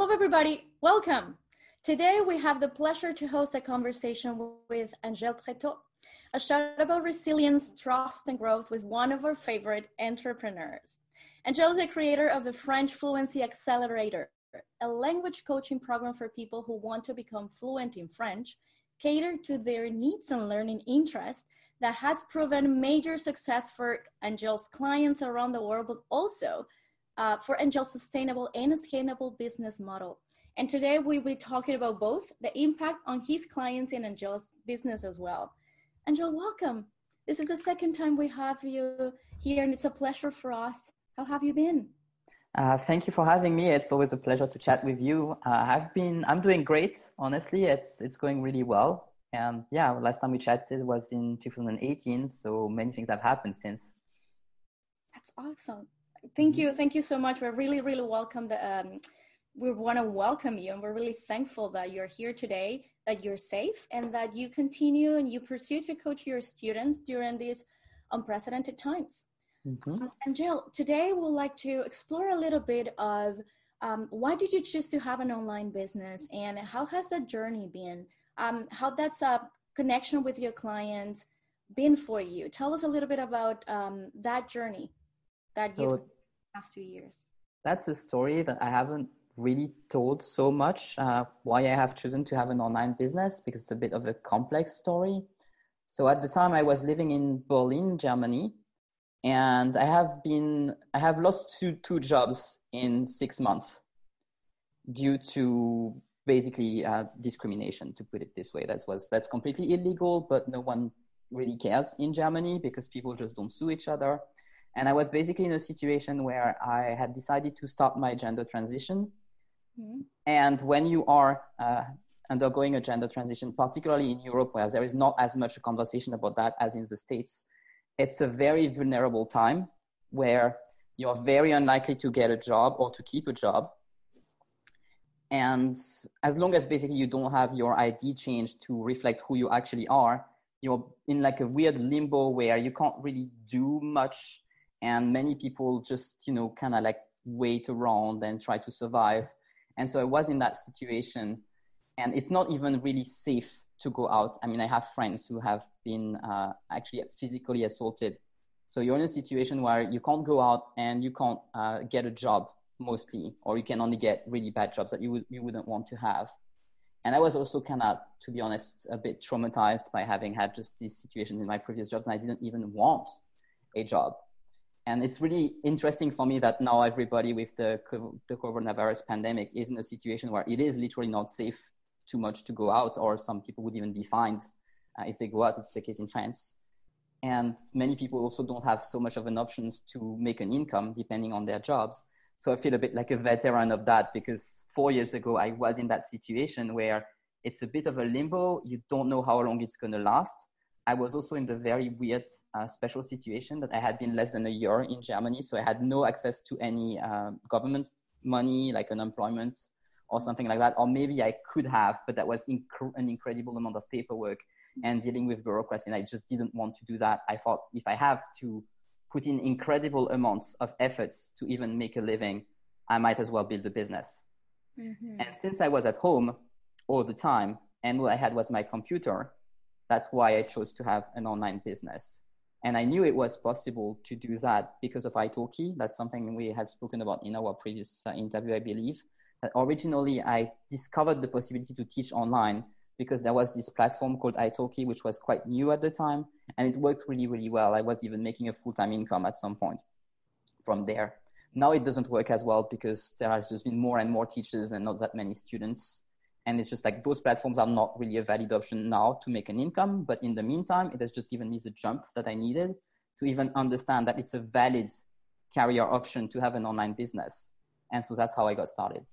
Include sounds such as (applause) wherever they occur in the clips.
Hello, everybody. Welcome. Today, we have the pleasure to host a conversation with Angel Pretot, a show about resilience, trust, and growth with one of our favorite entrepreneurs. Angèle is a creator of the French Fluency Accelerator, a language coaching program for people who want to become fluent in French, catered to their needs and learning interests that has proven major success for Angel's clients around the world, but also uh, for Angel's sustainable and scalable business model. And today we'll be talking about both the impact on his clients and Angel's business as well. Angèle, welcome. This is the second time we have you here, and it's a pleasure for us. How have you been? Uh, thank you for having me. It's always a pleasure to chat with you. Uh, I've been, I'm doing great. Honestly, it's it's going really well. And yeah, last time we chatted was in 2018, so many things have happened since. That's awesome thank you. Thank you so much. We're really really welcome the, um, we want to welcome you and we're really thankful that you're here today that you're safe and that you continue and you pursue to coach your students during these unprecedented times. Mm-hmm. and jill today we'd like to explore a little bit of um, why did you choose to have an online business and how has that journey been? Um, how that's a connection with your clients been for you? Tell us a little bit about um, that journey that so you've past few years? That's a story that I haven't really told so much uh, why I have chosen to have an online business because it's a bit of a complex story. So at the time I was living in Berlin, Germany, and I have been I have lost two two jobs in six months due to basically uh, discrimination to put it this way that was that's completely illegal but no one really cares in germany because people just don't sue each other and I was basically in a situation where I had decided to start my gender transition. Mm-hmm. And when you are uh, undergoing a gender transition, particularly in Europe, where there is not as much a conversation about that as in the States, it's a very vulnerable time where you're very unlikely to get a job or to keep a job. And as long as basically you don't have your ID changed to reflect who you actually are, you're in like a weird limbo where you can't really do much and many people just you know kind of like wait around and try to survive. And so i was in that situation and it's not even really safe to go out. I mean i have friends who have been uh, actually physically assaulted. So you're in a situation where you can't go out and you can't uh, get a job mostly or you can only get really bad jobs that you, would, you wouldn't want to have. And i was also kind of to be honest a bit traumatized by having had just these situations in my previous jobs and i didn't even want a job and it's really interesting for me that now everybody with the, the coronavirus pandemic is in a situation where it is literally not safe too much to go out, or some people would even be fined uh, if they go out. It's the case in France. And many people also don't have so much of an options to make an income depending on their jobs. So I feel a bit like a veteran of that because four years ago I was in that situation where it's a bit of a limbo. You don't know how long it's going to last. I was also in the very weird uh, special situation that I had been less than a year in Germany, so I had no access to any uh, government money like unemployment or something like that, or maybe I could have, but that was inc- an incredible amount of paperwork and dealing with bureaucracy, and I just didn't want to do that. I thought if I have to put in incredible amounts of efforts to even make a living, I might as well build a business. Mm-hmm. And since I was at home all the time, and what I had was my computer, that's why I chose to have an online business. And I knew it was possible to do that because of italki. That's something we had spoken about in our previous uh, interview, I believe. Originally, I discovered the possibility to teach online because there was this platform called italki, which was quite new at the time, and it worked really, really well. I was even making a full-time income at some point from there. Now it doesn't work as well because there has just been more and more teachers and not that many students and it's just like those platforms are not really a valid option now to make an income. But in the meantime it has just given me the jump that i needed to even understand that it's a valid career option to have an online business. And so that's how i got started.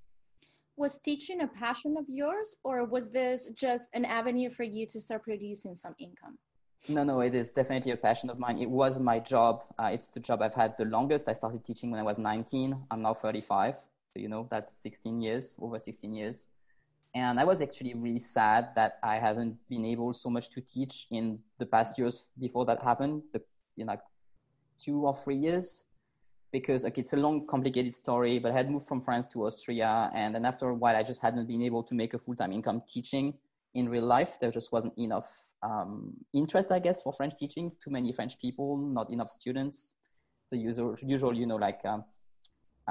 Was teaching a passion of yours or was this just an avenue for you to start producing some income? No no it is definitely a passion of mine. It was my job. Uh, it's the job i've had the longest. I started teaching when i was 19 i'm now 35 so you know that's 16 years over 16 years and I was actually really sad that I haven't been able so much to teach in the past years before that happened, the, you know, two or three years. because like it's a long, complicated story. But I had moved from France to Austria, and then after a while, I just hadn't been able to make a full time income teaching in real life. There just wasn't enough um, interest, I guess, for French teaching. Too many French people, not enough students. The usual, usual, you know, like um,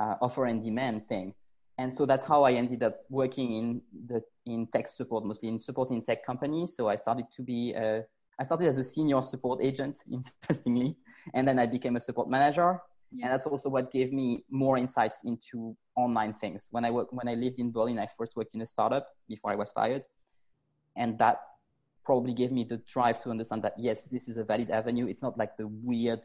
uh, offer and demand thing. And so that's how I ended up working in the in tech support, mostly in supporting tech companies. So I started to be a, I started as a senior support agent, (laughs) interestingly, and then I became a support manager. Yeah. And that's also what gave me more insights into online things. When I work, when I lived in Berlin, I first worked in a startup before I was fired, and that probably gave me the drive to understand that yes, this is a valid avenue. It's not like the weird.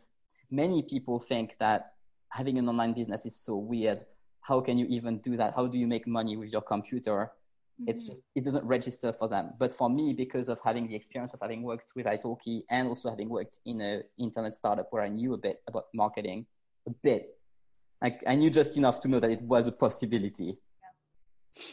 Many people think that having an online business is so weird. How can you even do that? How do you make money with your computer? Mm-hmm. It's just it doesn't register for them. But for me, because of having the experience of having worked with Italki and also having worked in an internet startup where I knew a bit about marketing, a bit, like I knew just enough to know that it was a possibility. Yeah.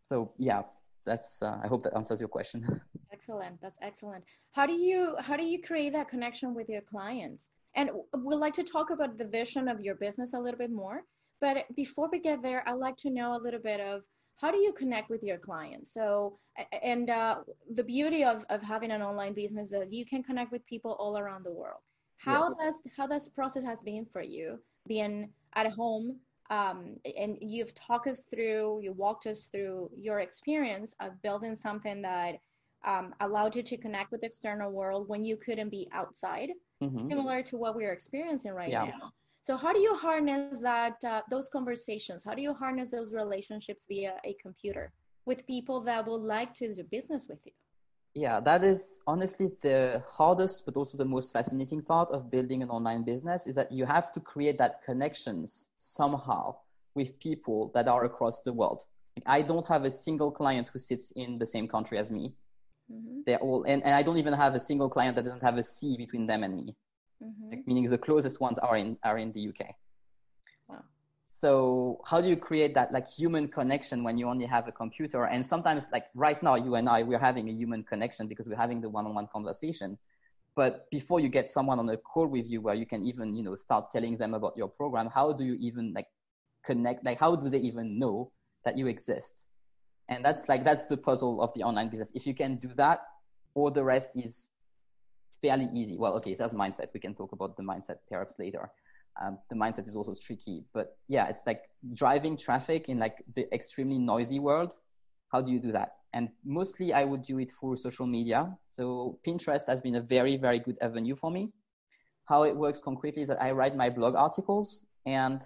So yeah, that's. Uh, I hope that answers your question. (laughs) Excellent. That's excellent. How do you how do you create that connection with your clients? And we'd like to talk about the vision of your business a little bit more. But before we get there, I'd like to know a little bit of how do you connect with your clients? So, and uh, the beauty of, of having an online business is that you can connect with people all around the world. How yes. that's how this process has been for you, being at home, um, and you've talked us through, you walked us through your experience of building something that um, allowed you to connect with the external world when you couldn't be outside, mm-hmm. similar to what we're experiencing right yeah. now. So how do you harness that uh, those conversations? How do you harness those relationships via a computer with people that would like to do business with you? Yeah, that is honestly the hardest, but also the most fascinating part of building an online business is that you have to create that connections somehow with people that are across the world. I don't have a single client who sits in the same country as me. Mm-hmm. They're all, and, and I don't even have a single client that doesn't have a sea between them and me. Mm-hmm. Like, meaning the closest ones are in are in the UK. Wow. So how do you create that like human connection when you only have a computer? And sometimes like right now, you and I, we're having a human connection because we're having the one-on-one conversation. But before you get someone on a call with you where you can even, you know, start telling them about your program, how do you even like connect? Like how do they even know that you exist? and that's like that's the puzzle of the online business if you can do that all the rest is fairly easy. Well okay that's mindset. We can talk about the mindset perhaps later. Um, the mindset is also tricky but yeah it's like driving traffic in like the extremely noisy world. How do you do that? And mostly i would do it through social media. So pinterest has been a very very good avenue for me. How it works concretely is that i write my blog articles and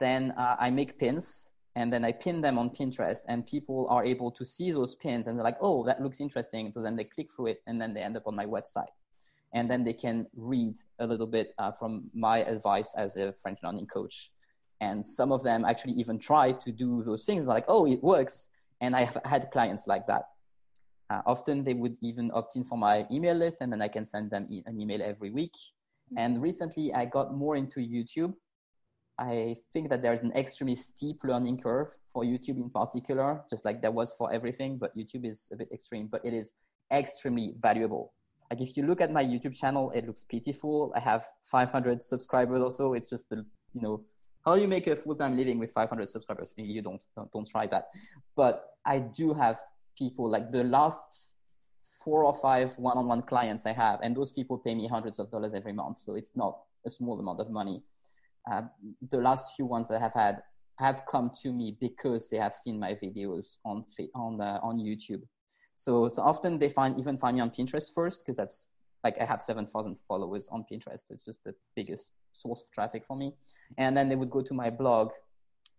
then uh, i make pins and then I pin them on Pinterest, and people are able to see those pins, and they're like, "Oh, that looks interesting." So then they click through it, and then they end up on my website, and then they can read a little bit uh, from my advice as a French learning coach. And some of them actually even try to do those things. Like, "Oh, it works," and I have had clients like that. Uh, often they would even opt in for my email list, and then I can send them e- an email every week. And recently, I got more into YouTube I think that there is an extremely steep learning curve for YouTube in particular, just like there was for everything, but YouTube is a bit extreme, but it is extremely valuable. Like if you look at my YouTube channel, it looks pitiful. I have 500 subscribers or so. It's just the, you know, how do you make a full-time living with 500 subscribers? You don't, don't, don't try that. But I do have people like the last four or five one-on-one clients I have, and those people pay me hundreds of dollars every month. So it's not a small amount of money uh, the last few ones that I have had have come to me because they have seen my videos on on uh, on YouTube. So so often they find even find me on Pinterest first because that's like I have seven thousand followers on Pinterest. It's just the biggest source of traffic for me. And then they would go to my blog,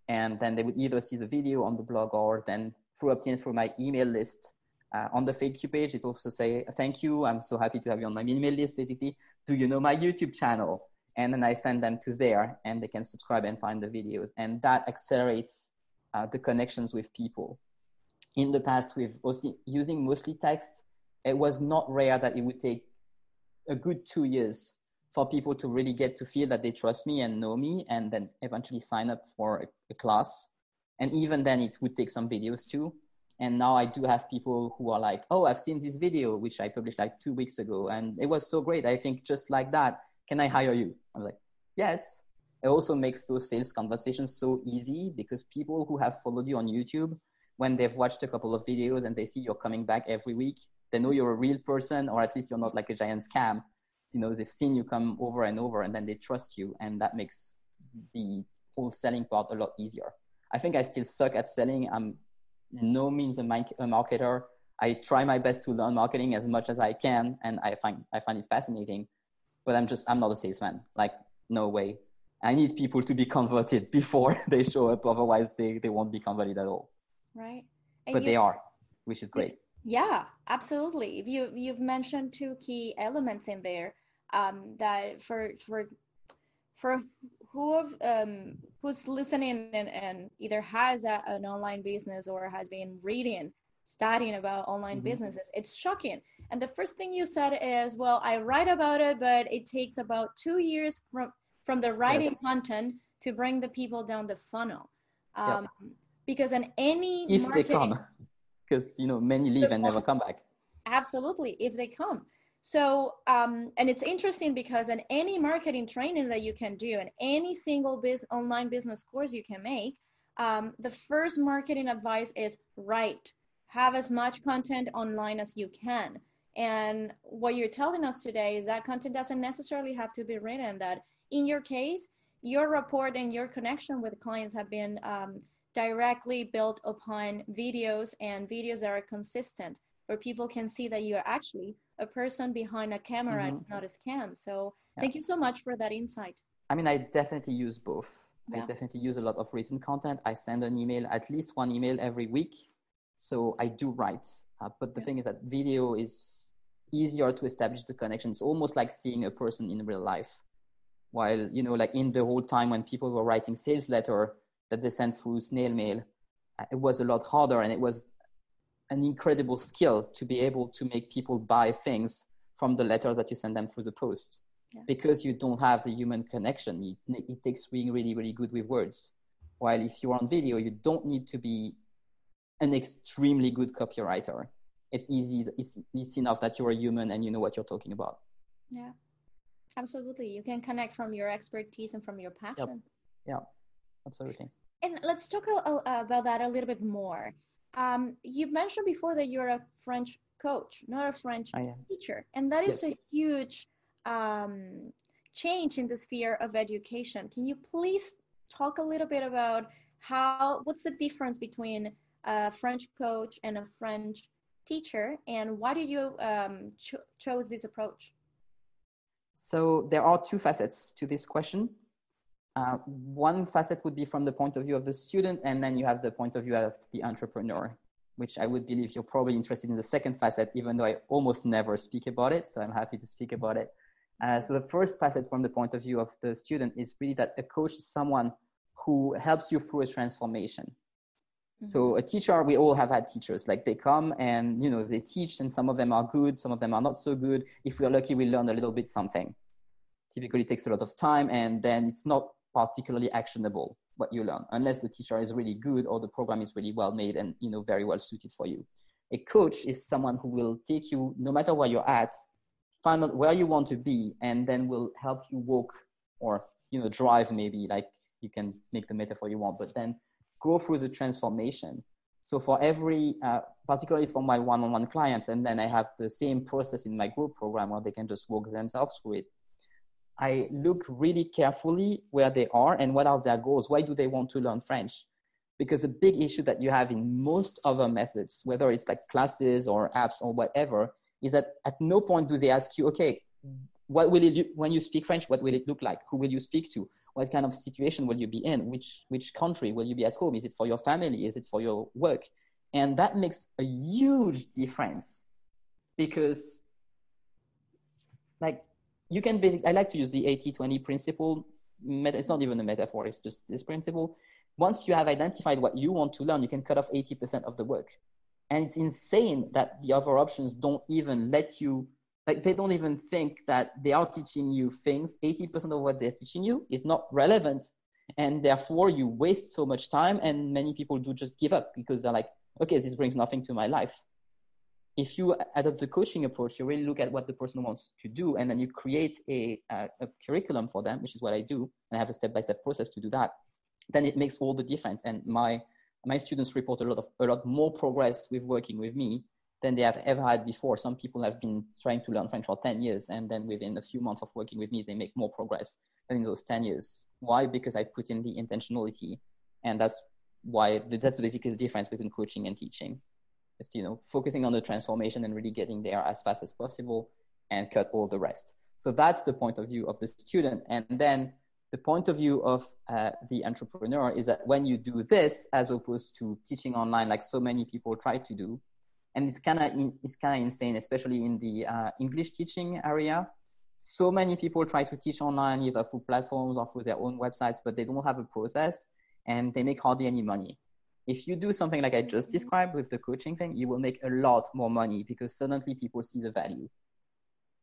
and then they would either see the video on the blog or then through opt-in through my email list. Uh, on the thank you page, it also say thank you. I'm so happy to have you on my email list. Basically, do you know my YouTube channel? and then I send them to there and they can subscribe and find the videos. And that accelerates uh, the connections with people. In the past, with using mostly text, it was not rare that it would take a good two years for people to really get to feel that they trust me and know me and then eventually sign up for a, a class. And even then, it would take some videos too. And now I do have people who are like, oh, I've seen this video, which I published like two weeks ago. And it was so great. I think just like that, can I hire you? I'm like, yes. it also makes those sales conversations so easy because people who have followed you on youtube when they've watched a couple of videos and they see you're coming back every week they know you're a real person or at least you're not like a giant scam. You know they've seen you come over and over and then they trust you and that makes the whole selling part a lot easier. I think i still suck at selling. I'm no means a, a marketer. I try my best to learn marketing as much as i can and i find i find it fascinating but i'm just i'm not a salesman like no way. I need people to be converted (laughs) before they show up otherwise they, they won't be converted at all right and but you, they are which is great yeah, absolutely. You you've mentioned two key elements in there um, that for for for who have, um, who's listening and, and either has a, an online business or has been reading studying about online mm-hmm. businesses it's shocking and the first thing you said is well i write about it but it takes about two years from from the writing yes. content to bring the people down the funnel um, yep. Because in any if marketing, they come. (laughs) Because you know many leave and never come back. Absolutely if they come. So um, and it's interesting because in any marketing training that you can do and any single biz online business course you can make um, the first marketing advice is write. Have as much content online as you can. And what you're telling us today is that content doesn't necessarily have to be written that in your case your report and your connection with clients have been um, directly built upon videos and videos that are consistent where people can see that you're actually a person behind a camera. Mm-hmm. it's not a scam. So yeah. thank you so much for that insight. I mean i definitely use both. Yeah. i definitely use a lot of written content. I send an email at least one email every week. So i do write. Uh, but the yeah. thing is that video is easier to establish the connection. It's almost like seeing a person in real life. While you know like in the whole time when people were writing sales letter that they sent through snail mail, uh, it was a lot harder and it was an incredible skill to be able to make people buy things from the letters that you send them through the post yeah. because you don't have the human connection. It, it takes being really, really good with words. While if you're on video, you don't need to be an extremely good copywriter. It's easy. It's, it's enough that you're a human and you know what you're talking about. Yeah, absolutely. You can connect from your expertise and from your passion. Yep. Yeah, absolutely and let's talk a, a, about that a little bit more. Um, you mentioned before that you're a French coach, not a French teacher, and that is yes. a huge um, change in the sphere of education. Can you please talk a little bit about how what's the difference between a French coach and a French teacher, and why did you um, cho- chose this approach? So there are two facets to this question. Uh, one facet would be from the point of view of the student, and then you have the point of view of the entrepreneur, which I would believe you're probably interested in the second facet, even though I almost never speak about it. So I'm happy to speak about it. Uh, so the first facet from the point of view of the student is really that a coach is someone who helps you through a transformation. Mm-hmm. So a teacher, we all have had teachers. Like they come and you know they teach, and some of them are good, some of them are not so good. If we're lucky, we learn a little bit something. Typically, it takes a lot of time, and then it's not particularly actionable what you learn unless the teacher is really good or the program is really well made and you know very well suited for you. A coach is someone who will take you no matter where you're at find out where you want to be and then will help you walk or you know drive maybe like you can make the metaphor you want but then go through the transformation. So for every uh, particularly for my one-on-one clients and then i have the same process in my group program where they can just walk themselves through it I look really carefully where they are and what are their goals. Why do they want to learn French? Because a big issue that you have in most other methods, whether it's like classes or apps or whatever, is that at no point do they ask you, okay, what will it when you speak French? What will it look like? Who will you speak to? What kind of situation will you be in? Which which country will you be at home? Is it for your family? Is it for your work? And that makes a huge difference because like you can basically, I like to use the 80-20 principle. It's not even a metaphor, it's just this principle. Once you have identified what you want to learn, you can cut off 80% of the work. And it's insane that the other options don't even let you, like they don't even think that they are teaching you things. 80% of what they're teaching you is not relevant. And therefore you waste so much time. And many people do just give up because they're like, okay, this brings nothing to my life. If you adopt the coaching approach, you really look at what the person wants to do, and then you create a, a, a curriculum for them, which is what I do, and I have a step-by-step process to do that. Then it makes all the difference. And my my students report a lot of a lot more progress with working with me than they have ever had before. Some people have been trying to learn French for 10 years, and then within a few months of working with me, they make more progress than in those 10 years. Why? Because I put in the intentionality, and that's why that's basically the difference between coaching and teaching. It's you know focusing on the transformation and really getting there as fast as possible, and cut all the rest. So that's the point of view of the student, and then the point of view of uh, the entrepreneur is that when you do this, as opposed to teaching online, like so many people try to do, and it's kind of it's kind of insane, especially in the uh, English teaching area. So many people try to teach online either through platforms or through their own websites, but they don't have a process and they make hardly any money. If you do something like I just described with the coaching thing, you will make a lot more money because suddenly people see the value.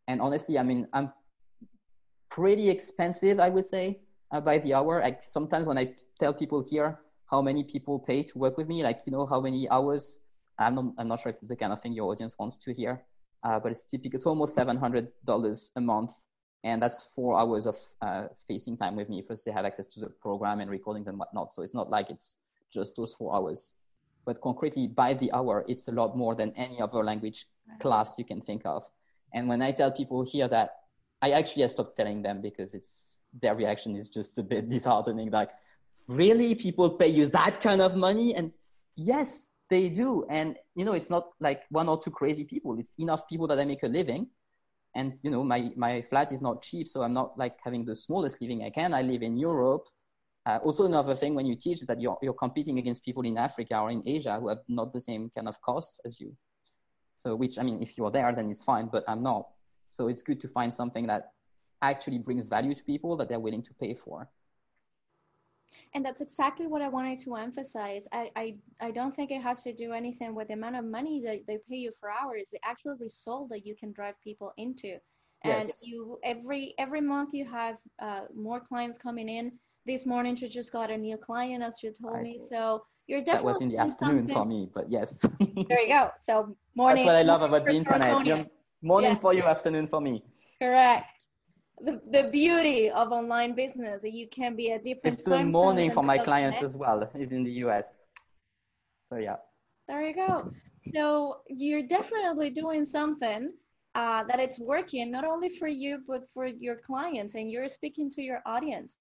And honestly, I mean, I'm pretty expensive, I would say, uh, by the hour. Like sometimes when I tell people here how many people pay to work with me, like you know how many hours I'm not, I'm not sure if it's the kind of thing your audience wants to hear, uh, but it's typical. It's almost seven hundred dollars a month, and that's four hours of uh, facing time with me. Plus, they have access to the program and recordings and whatnot. So it's not like it's just those four hours, but concretely by the hour, it's a lot more than any other language class you can think of. And when I tell people here that, I actually have stopped telling them because it's their reaction is just a bit (laughs) disheartening. Like, really, people pay you that kind of money? And yes, they do. And you know it's not like one or two crazy people. It's enough people that i make a living. And you know my my flat is not cheap so i'm not like having the smallest living i can. I live in europe uh, also another thing when you teach is that you're, you're competing against people in africa or in asia who have not the same kind of costs as you so which i mean if you're there then it's fine but i'm not so it's good to find something that actually brings value to people that they're willing to pay for and that's exactly what I wanted to emphasize. I, I, I don't think it has to do anything with the amount of money that they pay you for hours, the actual result that you can drive people into. And yes. you every every month you have uh, more clients coming in. This morning she just got a new client, as you told I, me. So you're definitely that was in the afternoon something. for me, but yes. there you go. So morning. (laughs) That's what I love about the internet. Morning yeah. for you, afternoon for me. Correct the, the beauty of online business you can be at different it's the morning for my clients as well is in the us so yeah there you go so you're definitely doing something uh, that it's working not only for you but for your clients and you're speaking to your audience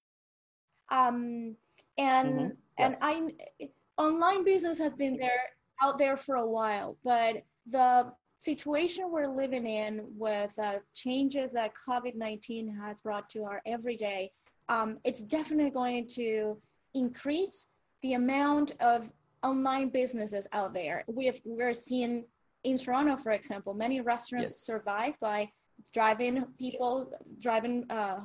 um, and mm-hmm. yes. and i online business has been there out there for a while but the situation we're living in with uh, changes that COVID 19 has brought to our everyday, um, it's definitely going to increase the amount of online businesses out there. We have, we're seeing in Toronto, for example, many restaurants yes. survive by driving people, driving uh,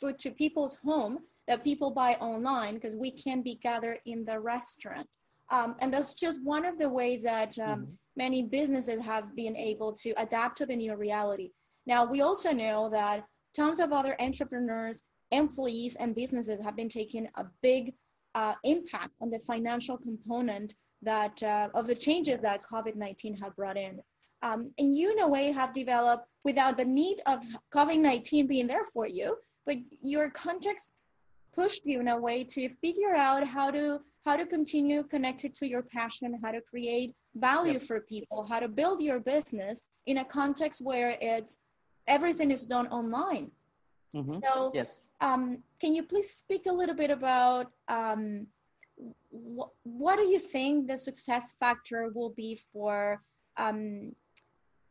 food to people's home that people buy online because we can be gathered in the restaurant. Um, and that's just one of the ways that um, mm-hmm many businesses have been able to adapt to the new reality. Now, we also know that tons of other entrepreneurs, employees, and businesses have been taking a big uh, impact on the financial component that uh, of the changes that COVID-19 have brought in. Um, and you, in a way, have developed without the need of COVID-19 being there for you, but your context pushed you in a way to figure out how to how to continue connected to your passion, how to create value yep. for people, how to build your business in a context where it's everything is done online. Mm-hmm. So, yes. Um, can you please speak a little bit about um, wh- what do you think the success factor will be for um,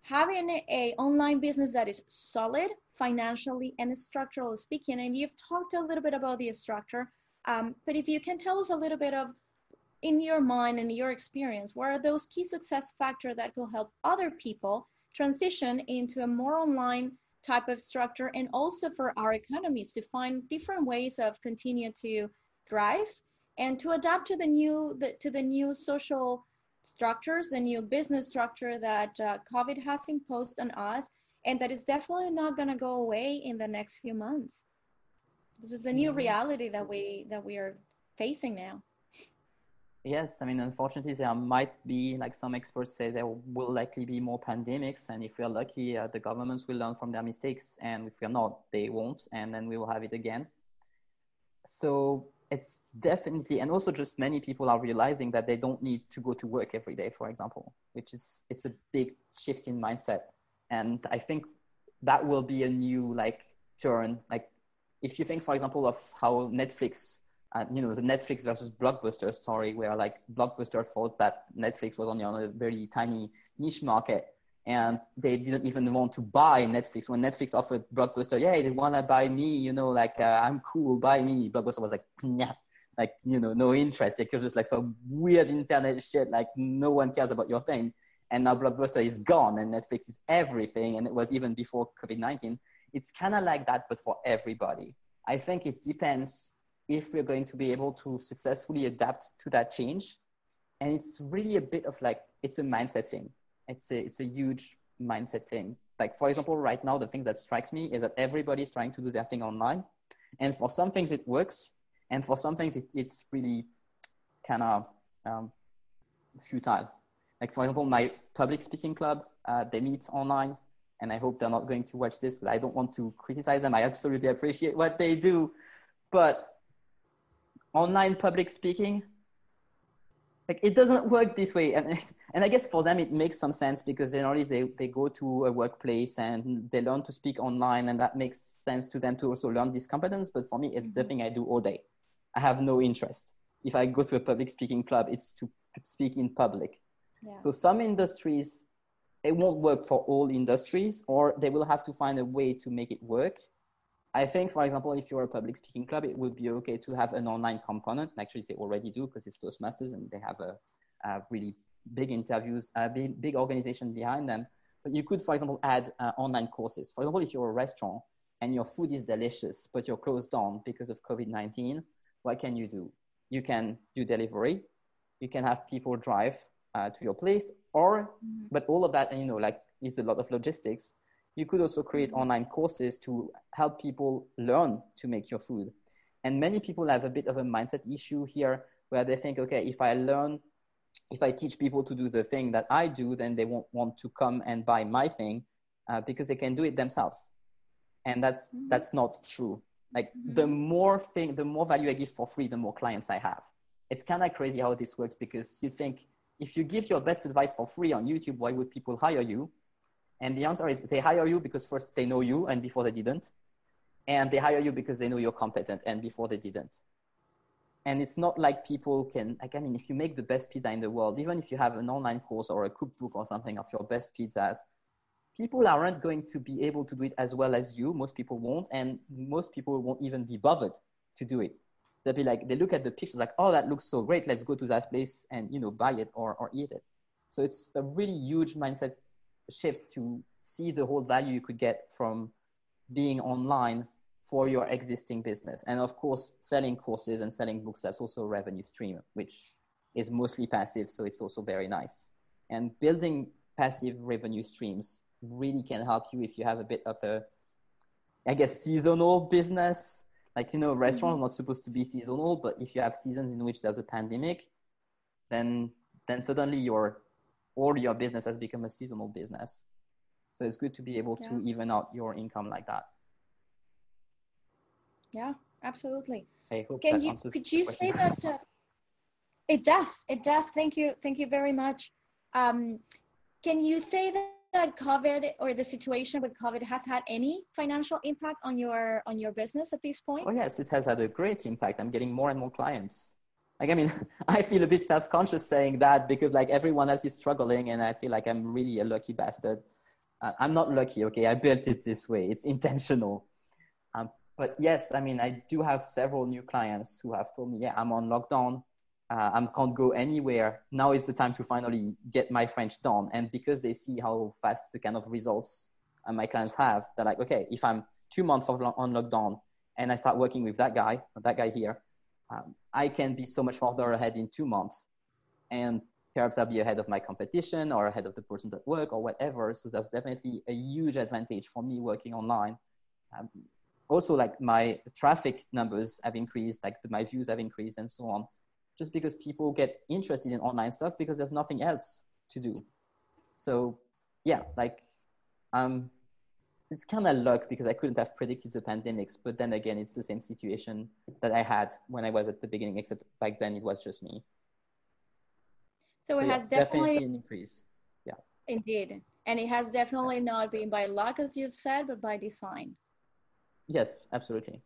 having a, a online business that is solid financially and structurally speaking? And you've talked a little bit about the structure, um, but if you can tell us a little bit of in your mind and your experience, what are those key success factors that will help other people transition into a more online type of structure and also for our economies to find different ways of continue to thrive and to adapt to the new the, to the new social structures the new business structure that uh, covid has imposed on us and that is definitely not going to go away in the next few months this is the new reality that we that we are facing now Yes, I mean, unfortunately, there might be, like some experts say, there will likely be more pandemics. And if we're lucky, uh, the governments will learn from their mistakes. And if we're not, they won't. And then we will have it again. So it's definitely, and also just many people are realizing that they don't need to go to work every day, for example, which is, it's a big shift in mindset. And I think that will be a new, like, turn. Like, if you think, for example, of how Netflix and you know the Netflix versus Blockbuster story, where like Blockbuster thought that Netflix was only on a very tiny niche market, and they didn't even want to buy Netflix when Netflix offered Blockbuster, yeah, they wanna buy me, you know, like uh, I'm cool, buy me. Blockbuster was like, nah, like you know, no interest. It was just like some weird internet shit, like no one cares about your thing. And now Blockbuster is gone, and Netflix is everything, and it was even before COVID nineteen. It's kind of like that, but for everybody. I think it depends if we're going to be able to successfully adapt to that change. And it's really a bit of like, it's a mindset thing. It's a, it's a huge mindset thing. Like, for example, right now, the thing that strikes me is that everybody's trying to do their thing online. And for some things, it works. And for some things, it, it's really kind of um, futile. Like, for example, my public speaking club, uh, they meet online. And I hope they're not going to watch this. I don't want to criticize them. I absolutely appreciate what they do. But online public speaking like it doesn't work this way and, (laughs) and i guess for them it makes some sense because generally they, they go to a workplace and they learn to speak online and that makes sense to them to also learn this competence but for me it's mm-hmm. the thing i do all day i have no interest if i go to a public speaking club it's to speak in public so some industries it won't work for all industries or they will have to find a way to make it work I think, for example, if you're a public speaking club, it would be okay to have an online component. Actually, they already do because it's Toastmasters and they have a, a really big interviews, a big, big organization behind them. But you could, for example, add uh, online courses. For example, if you're a restaurant and your food is delicious, but you're closed down because of COVID 19, what can you do? You can do delivery, you can have people drive uh, to your place, or, mm-hmm. but all of that, and you know, like, is a lot of logistics you could also create online courses to help people learn to make your food. And many people have a bit of a mindset issue here where they think, okay, if I learn, if I teach people to do the thing that I do, then they won't want to come and buy my thing uh, because they can do it themselves. And that's, mm-hmm. that's not true. Like mm-hmm. the more thing, the more value I give for free, the more clients I have. It's kind of crazy how this works because you think if you give your best advice for free on YouTube, why would people hire you? And the answer is they hire you because first they know you and before they didn't. And they hire you because they know you're competent and before they didn't. And it's not like people can, like, I mean, if you make the best pizza in the world, even if you have an online course or a cookbook or something of your best pizzas, people aren't going to be able to do it as well as you. Most people won't. And most people won't even be bothered to do it. They'll be like, they look at the pictures like, oh, that looks so great. Let's go to that place and, you know, buy it or, or eat it. So it's a really huge mindset shift to see the whole value you could get from being online for your existing business. And of course, selling courses and selling books, that's also a revenue stream, which is mostly passive. So it's also very nice. And building passive revenue streams really can help you if you have a bit of a, I guess, seasonal business. Like, you know, restaurants mm-hmm. not supposed to be seasonal, but if you have seasons in which there's a pandemic, then then suddenly your all your business has become a seasonal business. So it's good to be able yeah. to even out your income like that. Yeah, absolutely. I hope Can you, could you say that? Uh, it does. It does. Thank you. Thank you very much. Um, can you say that, that COVID or the situation with COVID has had any financial impact on your on your business at this point? Oh yes, it has had a great impact. I'm getting more and more clients. Like i mean (laughs) i feel a bit self-conscious saying that because like everyone else is struggling and i feel like i'm really a lucky bastard. Uh, i'm not lucky okay? I built it this way. It's intentional. Um, but yes i mean i do have several new clients who have told me yeah i'm on lockdown uh, i can't go anywhere now is the time to finally get my french done and because they see how fast the kind of results uh, my clients have they're like okay if i'm two months on lockdown and i start working with that guy that guy here um, I can be so much further ahead in two months. And perhaps I'll be ahead of my competition or ahead of the persons at work or whatever. So that's definitely a huge advantage for me working online. Um, also, like my traffic numbers have increased, like my views have increased, and so on. Just because people get interested in online stuff because there's nothing else to do. So yeah, like um, it's kind of luck because I couldn't have predicted the pandemics. But then again, it's the same situation that I had when I was at the beginning, except back then it was just me. So, so it yeah, has definitely, definitely an increase. Yeah. Indeed. And it has definitely not been by luck, as you've said, but by design. Yes, absolutely.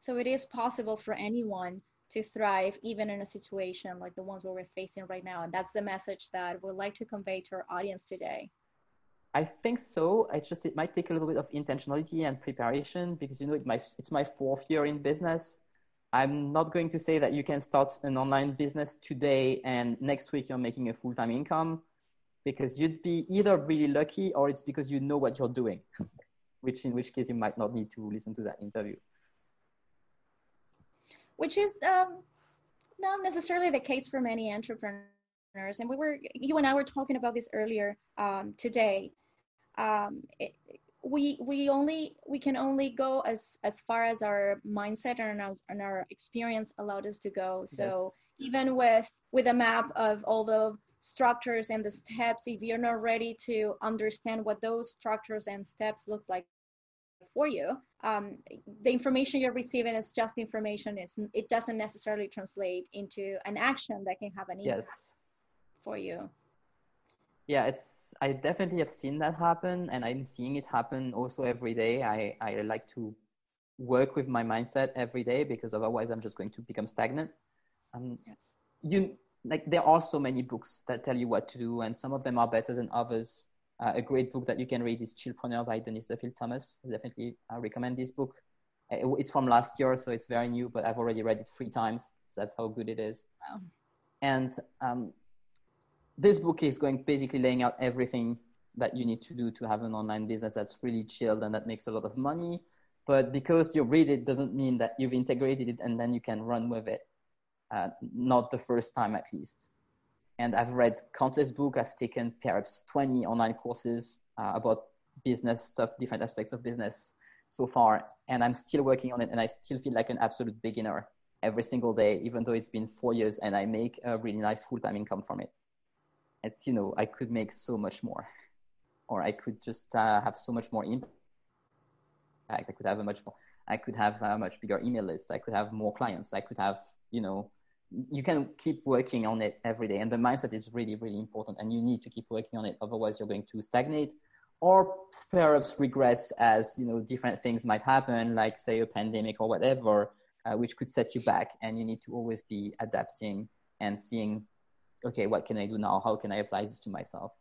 So it is possible for anyone to thrive even in a situation like the ones where we're facing right now. And that's the message that we'd like to convey to our audience today. I think so. I just it might take a little bit of intentionality and preparation because you know it my it's my fourth year in business. I'm not going to say that you can start an online business today and next week you're making a full time income because you'd be either really lucky or it's because you know what you're doing, (laughs) which in which case you might not need to listen to that interview. Which is um, not necessarily the case for many entrepreneurs. And we were, you and I were talking about this earlier um, today um, it, we we only we can only go as as far as our mindset and our, and our experience allowed us to go so yes. even with with a map of all the structures and the steps if you're not ready to understand what those structures and steps look like for you. Um, the information you're receiving is just information. It's, it doesn't necessarily translate into an action that can have an impact yes. for you. Yeah it's i definitely have seen that happen and i'm seeing it happen also every day. I i like to work with my mindset every day because otherwise i'm just going to become stagnant. Um yeah. you like there are so many books that tell you what to do and some of them are better than others uh, a great book that you can read is chillpreneur by denise duffield thomas definitely I recommend this book uh, it's from last year so it's very new but i've already read it three times so that's how good it is wow. and um, this book is going basically laying out everything that you need to do to have an online business that's really chilled and that makes a lot of money. But because you read it doesn't mean that you've integrated it and then you can run with it. Uh, not the first time at least. And I've read countless books. I've taken perhaps 20 online courses uh, about business stuff, different aspects of business so far. And I'm still working on it and I still feel like an absolute beginner every single day, even though it's been four years and I make a really nice full-time income from it it's you know i could make so much more or i could just uh, have so much more impact i could have a much more i could have a much bigger email list i could have more clients i could have you know you can keep working on it every day and the mindset is really really important and you need to keep working on it otherwise you're going to stagnate or perhaps regress as you know different things might happen like say a pandemic or whatever uh, which could set you back and you need to always be adapting and seeing okay, what can I do now? How can I apply this to myself?